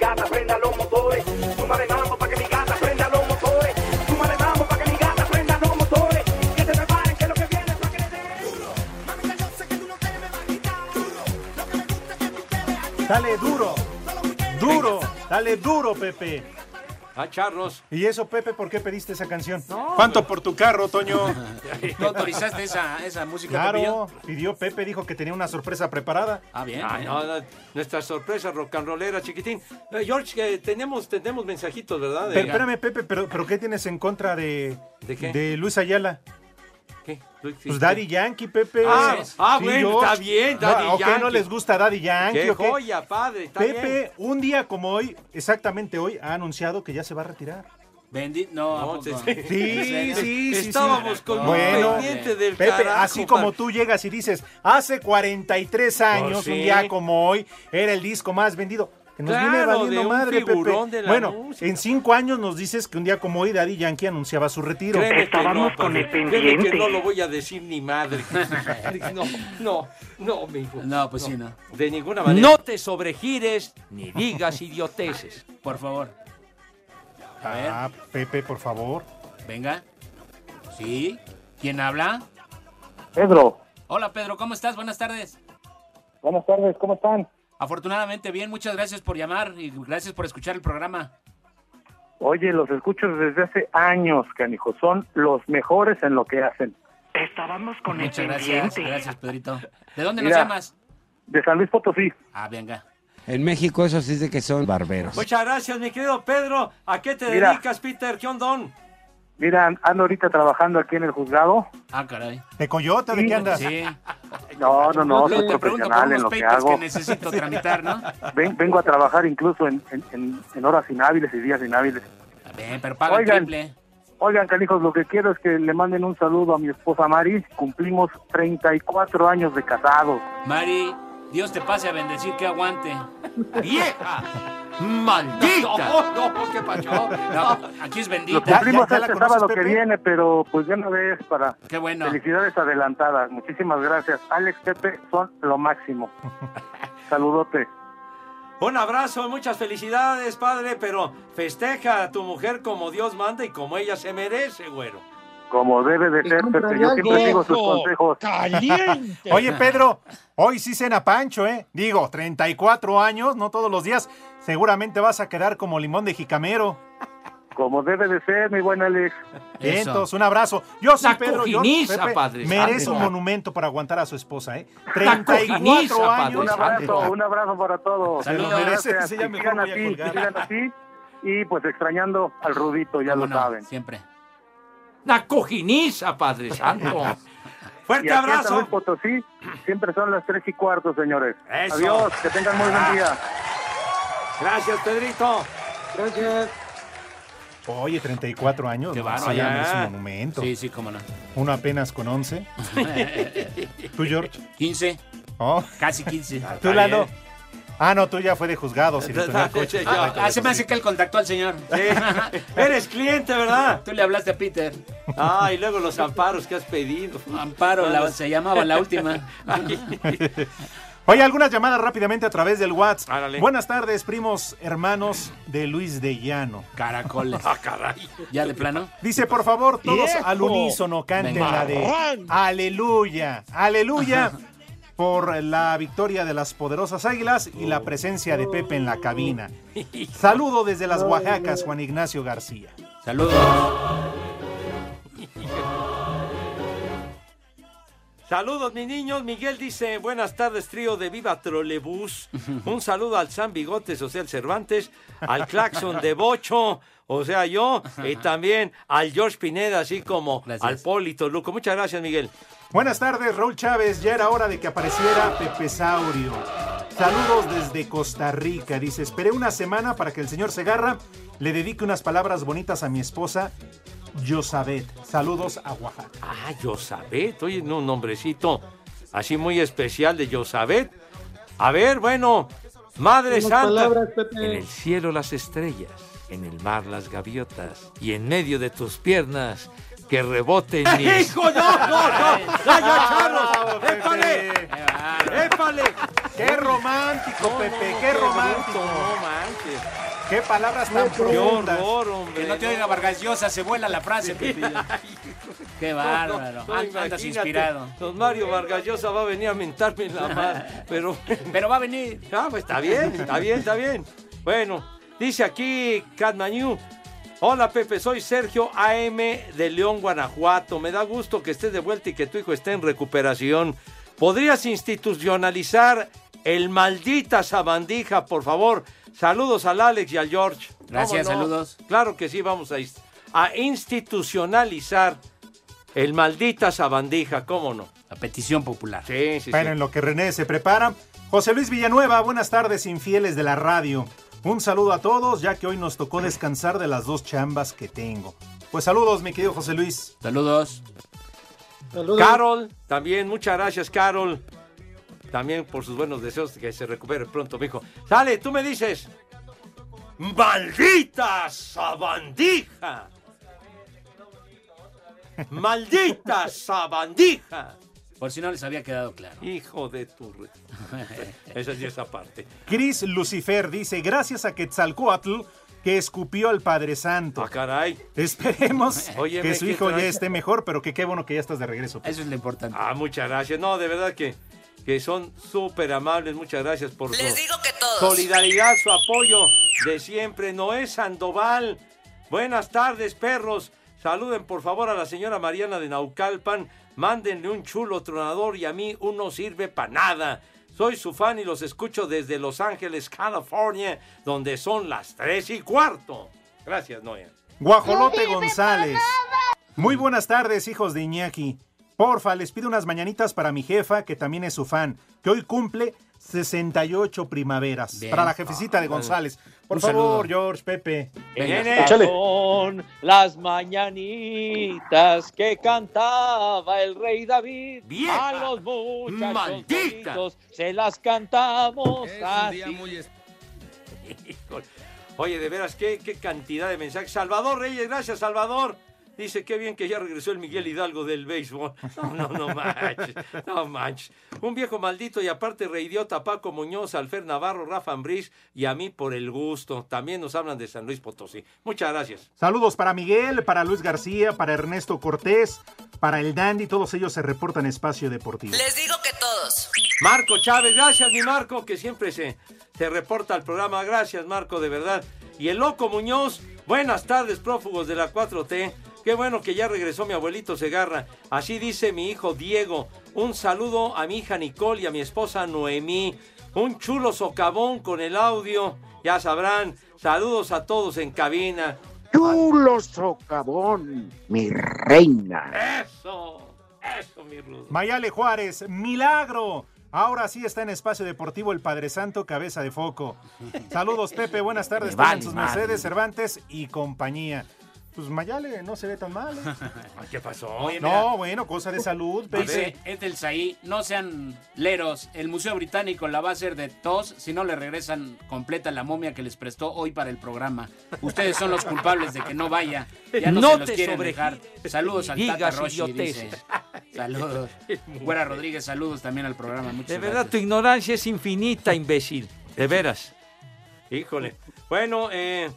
gata prenda los motores. Súmale mambo para que mi gata prenda los motores. Súmale mambo para que mi gata prenda los motores. Que te preparen que lo que viene para que le den. Duro, yo sé que tú no quieres, me va a quitar. Duro, lo que me gusta es que tú. Dale duro, duro, dale duro, Pepe. A charros. ¿Y eso, Pepe, por qué pediste esa canción? ¿Cuánto por tu carro, Toño? ¿Tú autorizaste esa, esa música? Claro, pidió Pepe, dijo que tenía una sorpresa preparada. Ah, bien. Ay, no, no, nuestra sorpresa rock and rollera, chiquitín. Eh, George, que tenemos, tenemos mensajitos, ¿verdad? De- Pero, espérame, Pepe, pero, pero ¿qué tienes en contra de, ¿De qué? de Luis Ayala? ¿Qué? Pues Daddy Yankee, Pepe. Ah, ah, Sí, bueno, George. está bien, Daddy no, ¿o qué, Yankee. no les gusta Daddy Yankee? ¡Qué o qué? joya, padre! Está Pepe, bien. un día como hoy, exactamente hoy, ha anunciado que ya se va a retirar. Bendito. No, ¿a poco? sí, Sí, sí, sí. sí. Estábamos con un Bueno, pendiente del Pepe, carajo, así como tú llegas y dices, hace 43 años, Pues sí. un día como hoy, era el disco más vendido. Que nos Claro, viene valiendo madre, Pepe. de la Bueno, música. en cinco años nos dices que un día como hoy Daddy Yankee anunciaba su retiro. Créeme que no, padre. Créeme que no lo voy a decir ni madre. No, no, no, mi hijo. No, pues sí, no. De ninguna manera. No te sobregires ni digas idioteces. Por favor. A ver. Ah, Pepe, por favor. Venga. ¿Sí? ¿Quién habla? Pedro, Hola, Pedro, ¿cómo estás? Buenas tardes. buenas tardes, ¿cómo están? Afortunadamente bien, muchas gracias por llamar y gracias por escuchar el programa. Oye, los escucho desde hace años, canijo. Son los mejores en lo que hacen. Estábamos con Muchas gracias, gracias, Pedrito. ¿De dónde nos llamas? De San Luis Potosí. Ah, venga. En México eso sí es de que son barberos. Muchas gracias, mi querido Pedro. ¿A qué te Mira. dedicas, Peter? ¿Qué ondón? Mira, ando ahorita trabajando aquí en el juzgado. Ah, caray. ¿De coyote? ¿De qué andas? Sí. No, no, no, soy profesional en lo que hago. que necesito tramitar, ¿no? Ven- vengo a trabajar incluso en, en- horas inhábiles y días inhábiles. Bien, pero paga Oigan. triple. Oigan, canijos, lo que quiero es que le manden un saludo a mi esposa Mari. Cumplimos 34 años de casados. Mari, Dios te pase a bendecir que aguante. ¡Vieja! ¡Maldita! No, no, ¿qué pasó? No, aquí es Lo bendita. cumplimos este sábado que viene, pero pues ya no ves para... Qué bueno. Felicidades adelantadas. Muchísimas gracias. Alex, Pepe, son lo máximo. Saludote. Un abrazo, muchas felicidades, padre, pero festeja a tu mujer como Dios manda y como ella se merece, güero. Como debe de ser, Pepe. Yo siempre sigo sus consejos. Oye, Pedro, hoy sí cena Pancho, ¿eh? Digo, 34 años, no todos los días. Seguramente vas a quedar como limón de jicamero. Como debe de ser, mi buen Alex. Vientos, un abrazo. Yo sí, La Pedro, yo, Pepe, Padre merece un monumento para aguantar a su esposa, ¿eh? La 34 cojiniza, Padre años. Un abrazo, un abrazo para todos. Se lo merece, gracias. sí, ya Que mejor voy a colgar. Y pues extrañando al Rudito, ya ¿Cómo lo no? saben. Siempre. La cojiniza, Padre Santo. Y Fuerte aquí abrazo. Potosí siempre son las tres y cuarto, señores. Eso. Adiós, que tengan muy buen día. Gracias, Pedrito. Gracias. Oye, 34 años. Qué bárbaro. Ya. un monumento. Sí, sí, cómo no. Uno apenas con 11. ¿Tú, George? 15, Oh. casi 15. ¿Tú, Lalo? Ah, no, tú ya fue de juzgado, sin tener coche. Ah, ah, se me hace que él contactó al señor. Eres cliente, ¿verdad? Tú le hablaste a Peter. Ah, y luego los amparos que has pedido. Amparo, la- se llamaba la última. Oye, algunas llamadas rápidamente a través del WhatsApp. Árale. Buenas tardes, primos hermanos de Luis de Llano. Caracoles. Ah, caray. ¿Ya de plano? Dice, por favor, todos ¡Viejo! al unísono canten Venga. la de Aleluya, Aleluya, por la victoria de las poderosas águilas y la presencia de Pepe en la cabina. Saludo desde las Oaxacas, Juan Ignacio García. Saludos. Saludos, mis niños. Miguel dice, buenas tardes, trío de Viva Trolebús. Un saludo al San Bigotes, o sea, el Cervantes, al Claxon de Bocho, o sea, yo, y también al George Pineda, así como al Polito Luco. Muchas gracias, Miguel. Buenas tardes, Raúl Chávez. Ya era hora de que apareciera Pepe Saurio. Saludos desde Costa Rica. Dice, esperé una semana para que el señor Segarra le dedique unas palabras bonitas a mi esposa, Yosabet. Saludos a Oaxaca. Ah, Yosabet, oye, no, un nombrecito así muy especial de Yosabet. A ver, bueno, Madre Unas Santa. palabras, Pepe. En el cielo las estrellas, en el mar las gaviotas, y en medio de tus piernas que reboten mis... ¡Hijo, no, no, no! ¡Ya, ya, Charlos! ¡Épale! ¡Épale! Qué romántico, Pepe, qué romántico. No manches. Qué palabras tan Qué profundas. horror, hombre. Que no te oiga Vargas Llosa, se vuela la frase, Pepe. Qué bárbaro. No, no, Andas inspirado. Don Mario Vargas Llosa va a venir a mentarme en la madre. Pero, pero va a venir. Ah, pues está bien, está bien, está bien. Bueno, dice aquí Catmañú. Hola Pepe, soy Sergio AM de León, Guanajuato. Me da gusto que estés de vuelta y que tu hijo esté en recuperación. ¿Podrías institucionalizar el maldita sabandija, por favor? Saludos al Alex y al George. ¿Cómo Gracias, saludos. Claro que sí, vamos a, institucionalizar el maldita sabandija, ¿cómo no? La petición popular. Sí, sí, Bueno, sí. en lo que René se prepara. José Luis Villanueva, buenas tardes, infieles de la radio. Un saludo a todos, ya que hoy nos tocó descansar de las dos chambas que tengo. Pues saludos, mi querido José Luis. Saludos. Carol, también, muchas gracias, Carol. También por sus buenos deseos, que se recupere pronto, mijo. Sale, tú me dices. ¡Maldita sabandija! ¡Maldita sabandija! Por si no les había quedado claro. Hijo de tu... Esa es esa parte. Chris Lucifer dice, gracias a Quetzalcoatl que escupió al Padre Santo. Ah, caray. Esperemos Óyeme, que su ¿qué hijo ya esté mejor, pero que qué bueno que ya estás de regreso. Eso es lo importante. Ah, muchas gracias. No, de verdad que, que son súper amables. Muchas gracias por su Les digo que todos. solidaridad, su apoyo de siempre. Noé Sandoval. Buenas tardes, perros. Saluden por favor a la señora Mariana de Naucalpan. Mándenle un chulo tronador y a mí uno sirve para nada. Soy su fan y los escucho desde Los Ángeles, California, donde son las tres y cuarto. Gracias, Noé. Guajolote González. Muy buenas tardes, hijos de Iñaki. Porfa, les pido unas mañanitas para mi jefa, que también es su fan, que hoy cumple 68 primaveras. Bien. Para la jefecita de González. Por Un favor, saludo. George, Pepe. Son las mañanitas que cantaba el rey David. ¡Vieja! A los muchachos ¡Maldita! bonitos se las cantamos así. Híjole. Oye, de veras, qué, qué cantidad de mensajes. Salvador Reyes, gracias, Salvador. Dice, qué bien que ya regresó el Miguel Hidalgo del béisbol. No, no, no manches, no manches. Un viejo maldito y aparte reidiota Paco Muñoz, Alfer Navarro, Rafa Ambriz y a mí por el gusto. También nos hablan de San Luis Potosí. Muchas gracias. Saludos para Miguel, para Luis García, para Ernesto Cortés, para el Dandy. Todos ellos se reportan Espacio Deportivo. Les digo que todos. Marco Chávez, gracias mi Marco, que siempre se, se reporta al programa. Gracias Marco, de verdad. Y el Loco Muñoz, buenas tardes prófugos de la 4T. Qué bueno que ya regresó mi abuelito Segarra. Así dice mi hijo Diego. Un saludo a mi hija Nicole y a mi esposa Noemí. Un chulo socavón con el audio. Ya sabrán. Saludos a todos en cabina. Chulo socavón, mi reina. Eso, eso mi Rudo. Mayale Juárez, milagro. Ahora sí está en Espacio Deportivo el Padre Santo, cabeza de foco. Saludos, Pepe. Buenas tardes. Vale sus. Mercedes, Cervantes y compañía. Pues Mayale no se ve tan mal. ¿eh? ¿Qué pasó? Oye, No, bueno, cosa de salud, Pepe. Dice Ethel Saí, no sean leros, el Museo Británico la va a hacer de tos si no le regresan completa la momia que les prestó hoy para el programa. Ustedes son los culpables de que no vaya, ya no, No se los te quieren dejar. Saludos al Tata Roshi, dice. Saludos. Güera Rodríguez, saludos también al programa. Muchas De verdad, gracias. tu ignorancia es infinita, imbécil. De veras. Híjole. Bueno, eh,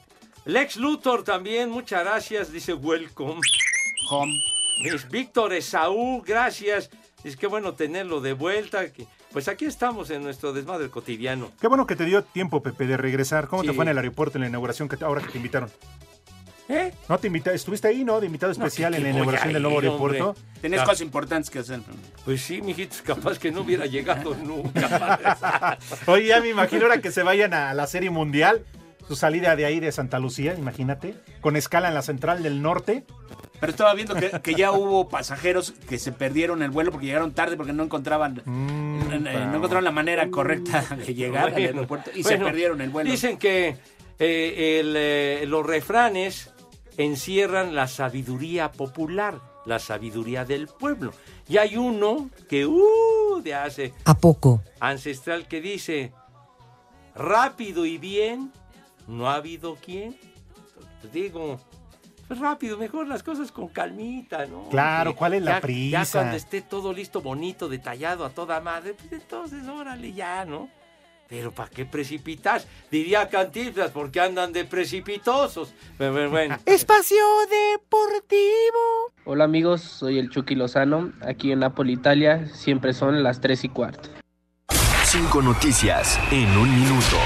Lex Luthor también, muchas gracias. Dice welcome. Home. Miss Víctor Esaú, gracias. Es que bueno tenerlo de vuelta. Pues aquí estamos en nuestro desmadre cotidiano. Qué bueno que te dio tiempo, Pepe, de regresar. ¿Cómo te fue en el aeropuerto en la inauguración que te- ahora que te invitaron? ¿Eh? No te invita, estuviste ahí, ¿no? De invitado especial en la inauguración del nuevo ir, hombre. aeropuerto. Tenés cosas importantes que hacer. Pues sí, mijitos, capaz que no hubiera llegado nunca. Oye, ya me imagino ahora que se vayan a la Serie Mundial, su salida de ahí de Santa Lucía, imagínate, con escala en la Central del Norte. Pero estaba viendo que, que ya hubo pasajeros que se perdieron el vuelo porque llegaron tarde porque no encontraban eh, no encontraron la manera correcta de llegar al aeropuerto y bueno, se perdieron el vuelo. Dicen que eh, el, eh, los refranes encierran la sabiduría popular, la sabiduría del pueblo. Y hay uno que, uh, de hace ¿A poco? ancestral que dice, rápido y bien, no ha habido quien. Te digo, pues rápido, mejor las cosas con calmita, ¿no? Claro, Que ¿cuál es la ya- Ya prisa? cuando esté todo listo, bonito, detallado, a toda madre, pues entonces órale ya, ¿no? Pero ¿para qué precipitar? Diría Cantinflas, porque andan de precipitosos. Pero, pero bueno. Espacio Deportivo. Hola amigos, soy el Chucky Lozano. Aquí en Napoli, Italia, siempre son las 3 y cuarto. Cinco noticias en un minuto.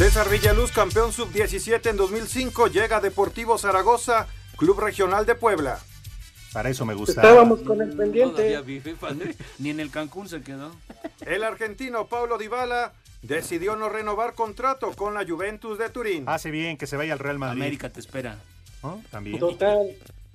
César Villaluz, campeón sub-17 en 2005, llega a Deportivo Zaragoza, Club Regional de Puebla. Para eso me gusta. Estábamos con el pendiente. Todavía vive, padre. Ni en el Cancún se quedó. El argentino Paulo Dybala decidió no renovar contrato con la Juventus de Turín. Hace bien que se vaya al Real Madrid. América te espera. ¿No? También.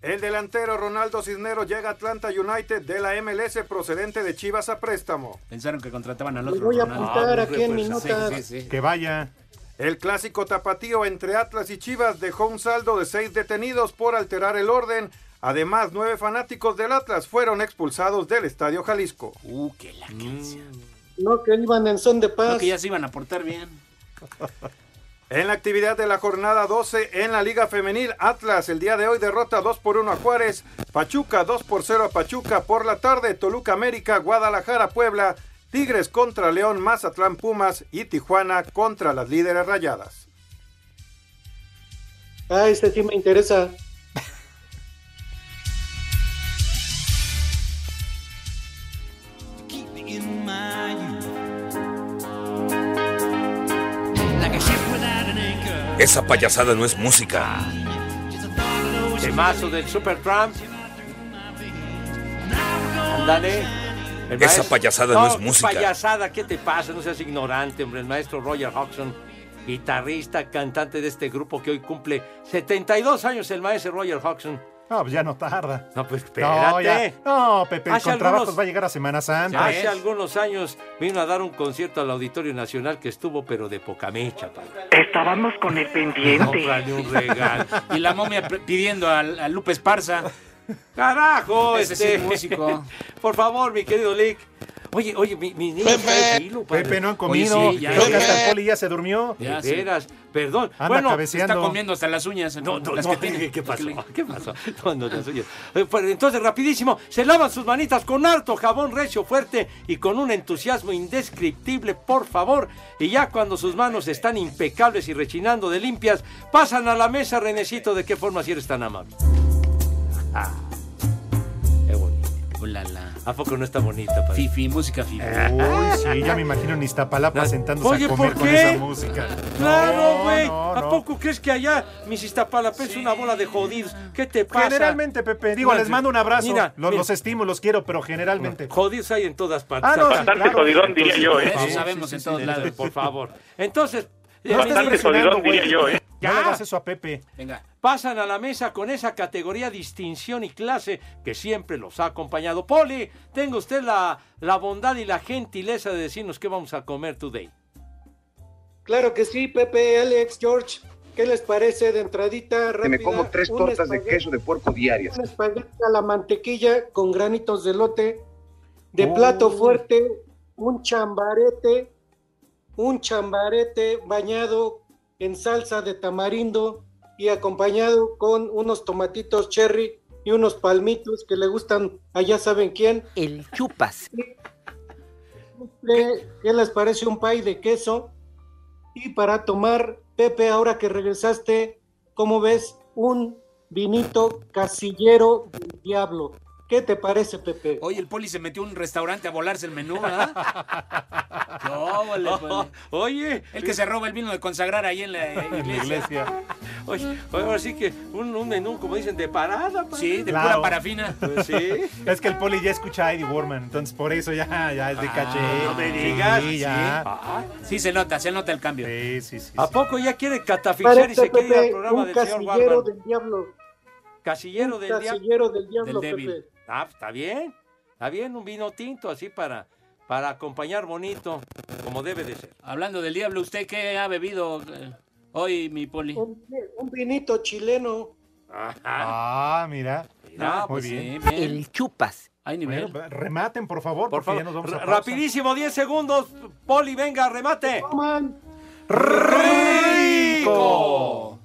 El delantero Ronaldo Cisneros llega a Atlanta United de la MLS procedente de Chivas a préstamo. Pensaron que contrataban al otro. voy a apuntar Ah, aquí en pues, mi sí, nota. sí, sí. Que vaya. El clásico tapatío entre Atlas y Chivas dejó un saldo de seis detenidos por alterar el orden. Además, nueve fanáticos del Atlas fueron expulsados del Estadio Jalisco. Uh, que la canción. No, que iban en son de paz. No, que ya se iban a portar bien. En la actividad de la jornada 12 en la Liga Femenil, Atlas el día de hoy derrota 2 por 1 a Juárez, Pachuca 2 por 0 a Pachuca por la tarde, Toluca América, Guadalajara Puebla, Tigres contra León, Mazatlán Pumas y Tijuana contra las líderes rayadas. Ah, este sí me interesa. Esa payasada no es música. Temazo del Super Trump. El Esa maestro- payasada no es música. payasada, ¿qué te pasa? No seas ignorante, hombre. El maestro Roger Hodgson, guitarrista, cantante de este grupo que hoy cumple 72 años, el maestro Roger Hodgson. No, pues ya no tarda. No, pues No, ya. espérate. No, Pepe, el Hace contrabajos algunos- va a llegar a Semana Santa. Hace algunos años vino a dar un concierto al Auditorio Nacional que estuvo, pero de poca mecha, padre. Estábamos con el pendiente. Cómprale un regalo. Y la momia pidiendo al- a, Lupe Esparza. ¡Carajo! Ese sí este, es músico. Por favor, mi querido Lick. Oye, oye, mi, mi niño padre. Pepe no han Oye, comido. sí, ya, ya. hasta el poli ya se durmió. De veras, perdón. Anda bueno, cabeceando. Está comiendo hasta las uñas. No, no, las no, que tiene. ¿qué, pasó? ¿Qué pasó? No, no, las suyas. Eh, pues, Entonces, rapidísimo, se lavan sus manitas con harto jabón recio fuerte y con un entusiasmo indescriptible, por favor. Y ya cuando sus manos están impecables y rechinando de limpias, pasan a la mesa, Renecito, ¿de qué forma si eres tan amable? Ah, qué bonito. Ulala. ¿A poco no está bonita, padre? Fifi, música fifi. Uy, sí, ya me imagino en Iztapalapa sentándose Oye, a comer ¿por con qué? esa música. Claro, No, güey. no, ¿A no. poco crees que allá mis Iztapalapes es una bola de jodidos? ¿Qué te pasa? Generalmente, Pepe, digo, No, les mando un abrazo. mira, los, mira. los estimo, los quiero, pero generalmente. Jodidos hay en todas partes. Ah, no, sí, Bastante claro. jodidón, diría yo, ¿eh? Eso sabemos sí, en todos sí, lados. Por favor. Entonces, No Bastante jodidón, diría yo, ¿eh? No le hagas eso a Pepe. Venga. pasan a la mesa con esa categoría, distinción y clase que siempre los ha acompañado. Poli, tenga usted la, la bondad y la gentileza de decirnos qué vamos a comer today. Claro que sí, Pepe, Alex, George. ¿Qué les parece de entradita rápida? Que me como tres tortas de queso de puerco diarias. Un espagueti a la mantequilla con granitos de lote. De Oh. plato fuerte, un chambarete. Un chambarete bañado en salsa de tamarindo y acompañado con unos tomatitos cherry y unos palmitos que le gustan allá saben quién. El chupas. ¿Qué, qué les parece un pay de queso? Y para tomar, Pepe, ahora que regresaste, ¿cómo ves? Un vinito casillero del diablo. ¿Qué te parece, Pepe? Oye, el poli se metió a un restaurante a volarse el menú, ¿verdad? No, vale, vale. Oye, El que se roba el vino de consagrar ahí en la En la iglesia. iglesia. oye, oye, ahora sí que un, un menú, como dicen, de parada. padre. Sí, de Claro. pura parafina. Pues sí. Es que el poli ya escucha a Eddie Warman, entonces por eso ya, ya es de caché. no me digas. Sí, ya. Ah, Sí, se nota, se nota el cambio. Sí, sí, sí. ¿A sí. poco ya quiere catafixiar y Parece, se quiere ir al Pepe, programa un del señor casillero Warman? del diablo. Casillero Un del diablo. casillero del diablo, Del débil. Pepe. Ah, está bien. Está bien, un vino tinto así para, para acompañar bonito, como debe de ser. Hablando del diablo, ¿usted qué ha bebido eh, hoy, mi poli? Un, un vinito chileno. Ah, mira. Mira, Muy pues bien. sí, bien. El chupas. Hay nivel. Bueno, rematen, por favor, Por porque favor, ya nos vamos a rapidísimo, 10 segundos. Poli, venga, remate. Toman rico.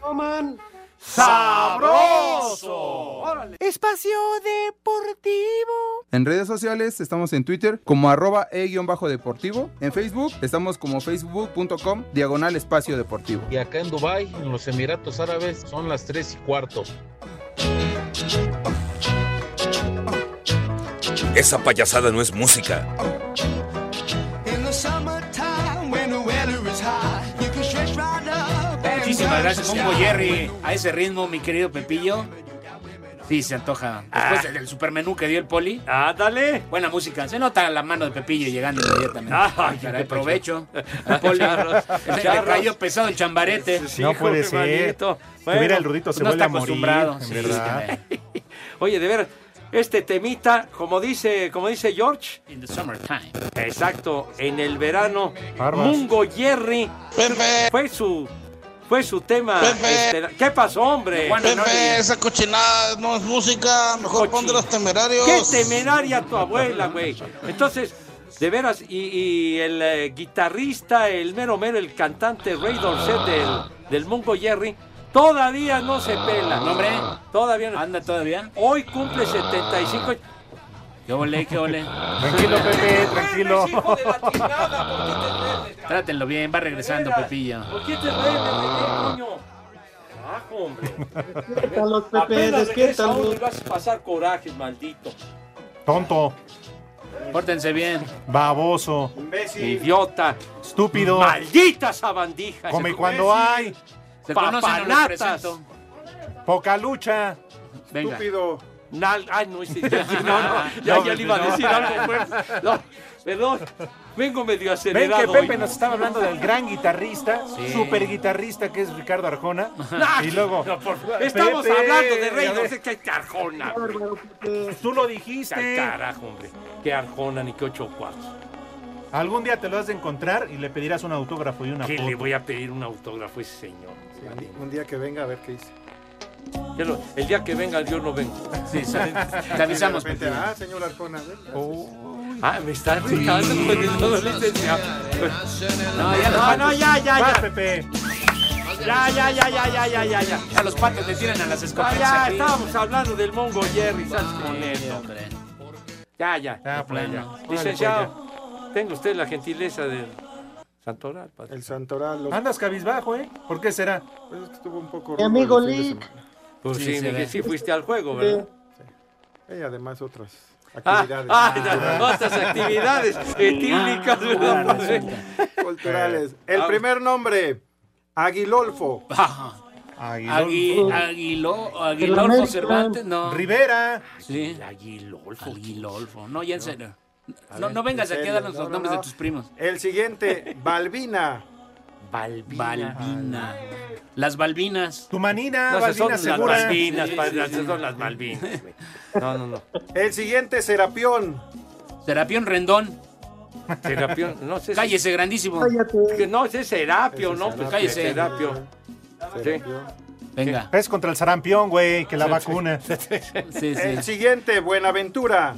Coman. ¡Sabroso! Espacio Deportivo. En redes sociales estamos en Twitter como arroba e-deportivo. En Facebook estamos como facebook.com diagonal espacio deportivo. Y acá en Dubai, en los Emiratos Árabes, son las 3 y cuarto. Esa payasada no es música. Muchísimas gracias. Mongo Jerry. A ese ritmo, mi querido Pepillo. Sí, se antoja. Después Ah. del supermenú que dio el poli. Ah, dale. Buena música. Se nota la mano de Pepillo llegando inmediatamente. Ay, caray, qué provecho. Poli. charros, Se le charros. cayó pesado el chambarete. Sí, No puede ser. Tuviera el Rudito, se no vuelve está a morir, acostumbrado. en Sí, verdad. Oye, de veras, este temita, como dice, como dice George. In the summertime. Exacto, en el verano. Barbas. Mungo Jerry. Fue su, fue su tema. este, ¿Qué pasó, hombre? Pepe, esa cochinada no es música, mejor pon de los temerarios. ¡Qué temeraria tu abuela, güey! Entonces, de veras, y, y el eh, guitarrista, el mero mero, el cantante Ray Dorset del, del Mungo Jerry, todavía no se pela. No, hombre. Todavía no. ¿Anda todavía? Hoy cumple 75. ¿Qué ole, qué ole? Tranquilo, Pepe, tranquilo. Trátenlo bien, va regresando Pepillo. ¿Por qué te coño? Ah, hombre. Despiértalos, Pepe, despiértalos. y vas a pasar corajes, maldito. Tonto, Pórtense bien. baboso, Idiota. estúpido. Maldita sabandija. Come cuando hay. Se conocen. Poca lucha. Venga. Estúpido. Nal- Ay, no, ese- ya, sí, no, no, ya, le iba a decir algo fuerte. No, perdón, vengo medio Ven acelerado. que Pepe hoy. nos estaba hablando del gran guitarrista, Sí. super guitarrista que es Ricardo Arjona. Y luego. No, por favor. Estamos Pepe, hablando de Rey, no sé qué Arjona. güey. Tú lo dijiste. Carajo, hombre. Qué Arjona ni qué ocho cuartos. Algún día te lo has de encontrar y le pedirás un autógrafo y una ¿Qué foto. le voy a pedir un autógrafo a ese señor? Un día que venga a ver qué dice. Lo- El día que venga yo no vengo. Sí. Te avisamos, De repente, ah, señor Arjona, venga. Ah, me está fijando con el todo licenciado. No, ya No, no, ya, ya, Vas, ya. Pepe. Ya, ya, ya, ya, ya, ya, ya, ya. ya los patos le tiran a las Ah, escopetas. ya, aquí. estábamos hablando del Mongo Jerry, ¿sabes con hombre. Ya, ya. Ya, pues, ya. Licenciado, tenga usted la gentileza del Santoral, padre. El Santoral. Los... Andas cabizbajo, ¿eh? ¿Por qué será? Pues es que estuvo un poco. Mi amigo el Pues Sí, sí, sí fuiste al juego, ¿verdad? Y además otras Ah, actividades ah, culturales. otras actividades etílicas, ¿verdad? Pues, culturales. El Ah. primer nombre, Aguilolfo. Agui, Aguiló, El Aguilolfo América. Cervantes, no. Rivera. Sí. Aguilolfo. Aguilolfo. No, ya en serio. No, no vengas en aquí a darnos no, los no, nombres no. de tus primos. El siguiente, Balbina. Balbina. Balbina. Las Balbinas. Tu manina, No, esas son las. Malvinas, Sí, padre, sí, esas sí. son las Malvinas. güey. No, no, no. El siguiente, Serapión. Serapión Rendón. Serapión, no sé. Cállese, grandísimo. que No, ese es Serapio, ¿no? Pues Cállese. Serapio. Sí. Venga. Es contra el sarampión, güey, que la vacuna. Sí, sí. El siguiente, Buenaventura.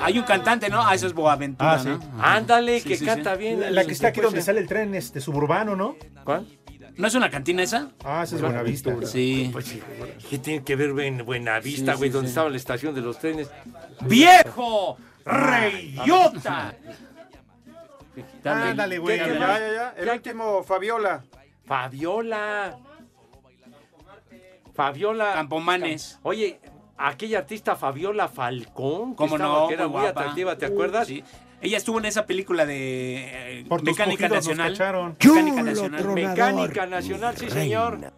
Hay un cantante, ¿no? Ah, eso es Boaventura, Ah, sí. ¿no? Ándale, Sí, que sí, canta sí. bien. La, que está aquí donde sale el tren este suburbano, ¿no? ¿Cuál? ¿No es una cantina esa? Ah, esa es Buenavista. Sí. Pues sí. ¿Qué tiene que ver en Buenavista, güey, sí, donde sí. estaba la estación de los trenes? ¡Viejo! ¡Reyota! Ándale, güey. ¿Qué- Ya, ya, ya. El ¿Qué- último, Fabiola. Fabiola. Fabiola. Campomanes. Oye, aquella artista Fabiola Falcón. que ¿Cómo estaba- no? Que era Muy atractiva, ¿te acuerdas? Sí. Ella estuvo en esa película de eh, Mecánica Nacional. Mecánica Nacional. Mecánica Nacional, sí, señor.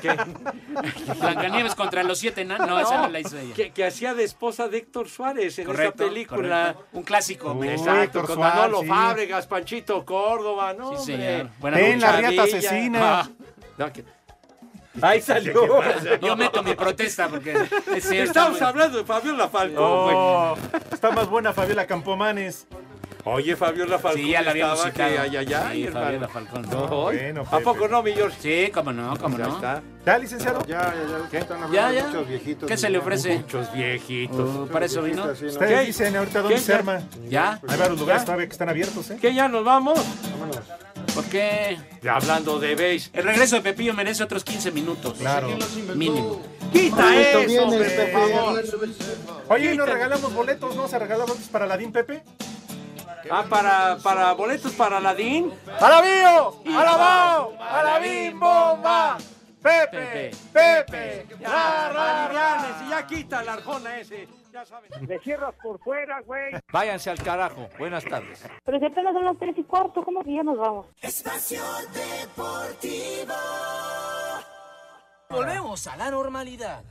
¿Qué? Blancanieves contra los siete enanos. No, esa no la hizo ella. Que, que hacía de esposa de Héctor Suárez en Correcto, esa película. correcto. Un clásico. Uy, Exacto, Héctor con Suárez, Manolo sí. Fábregas, Panchito Córdoba, ¿no? Sí, señor. Buena Ten la riata asesina. Ah, no, que- Ahí salió. Yo meto mi protesta porque es cierto. Estamos hablando de Fabiola Falcón. Oh, está más buena Fabiola Campomanes. Oye, Fabiola Falcón. Sí, ya la habíamos citado. que ay, ay, ay, Sí. Fabiola Falcón. No, Bueno, ¿A poco no, mi George? Sí, cómo no, cómo Ya no. está. ¿Ya, licenciado? Ya, ya, ya. Están hablando Ya, muchos viejitos. ¿Qué se le ofrece? Muchos viejitos. Oh, para eso vino. Sí, ¿no? Ustedes ¿Qué? dicen ahorita dónde ¿Qué? se arma. ¿Ya? Hay varios lugares que están abiertos, ¿eh? ¿Qué ya nos vamos? vámonos. ¿Por qué? Ya hablando de base. El regreso de Pepillo merece otros 15 minutos. Claro. Mínimo. Quita Bonito eso, viene, Pepe. por favor. Oye, ¿y nos regalamos boletos? ¿No se regalaba boletos para Aladín, Pepe? Ah, para, para boletos para Aladín. ¡Alabío! ¡Alabao! ¡Alabín bomba! ¡Pepe! ¡Pepe! Ya, Alivianes, y ya quita la arjona ese. Ya saben. Le cierras por fuera, güey. Váyanse al carajo. Buenas tardes. Pero si apenas son las tres y cuarto, ¿cómo que ya nos vamos? Espacio Deportivo. Volvemos a la normalidad.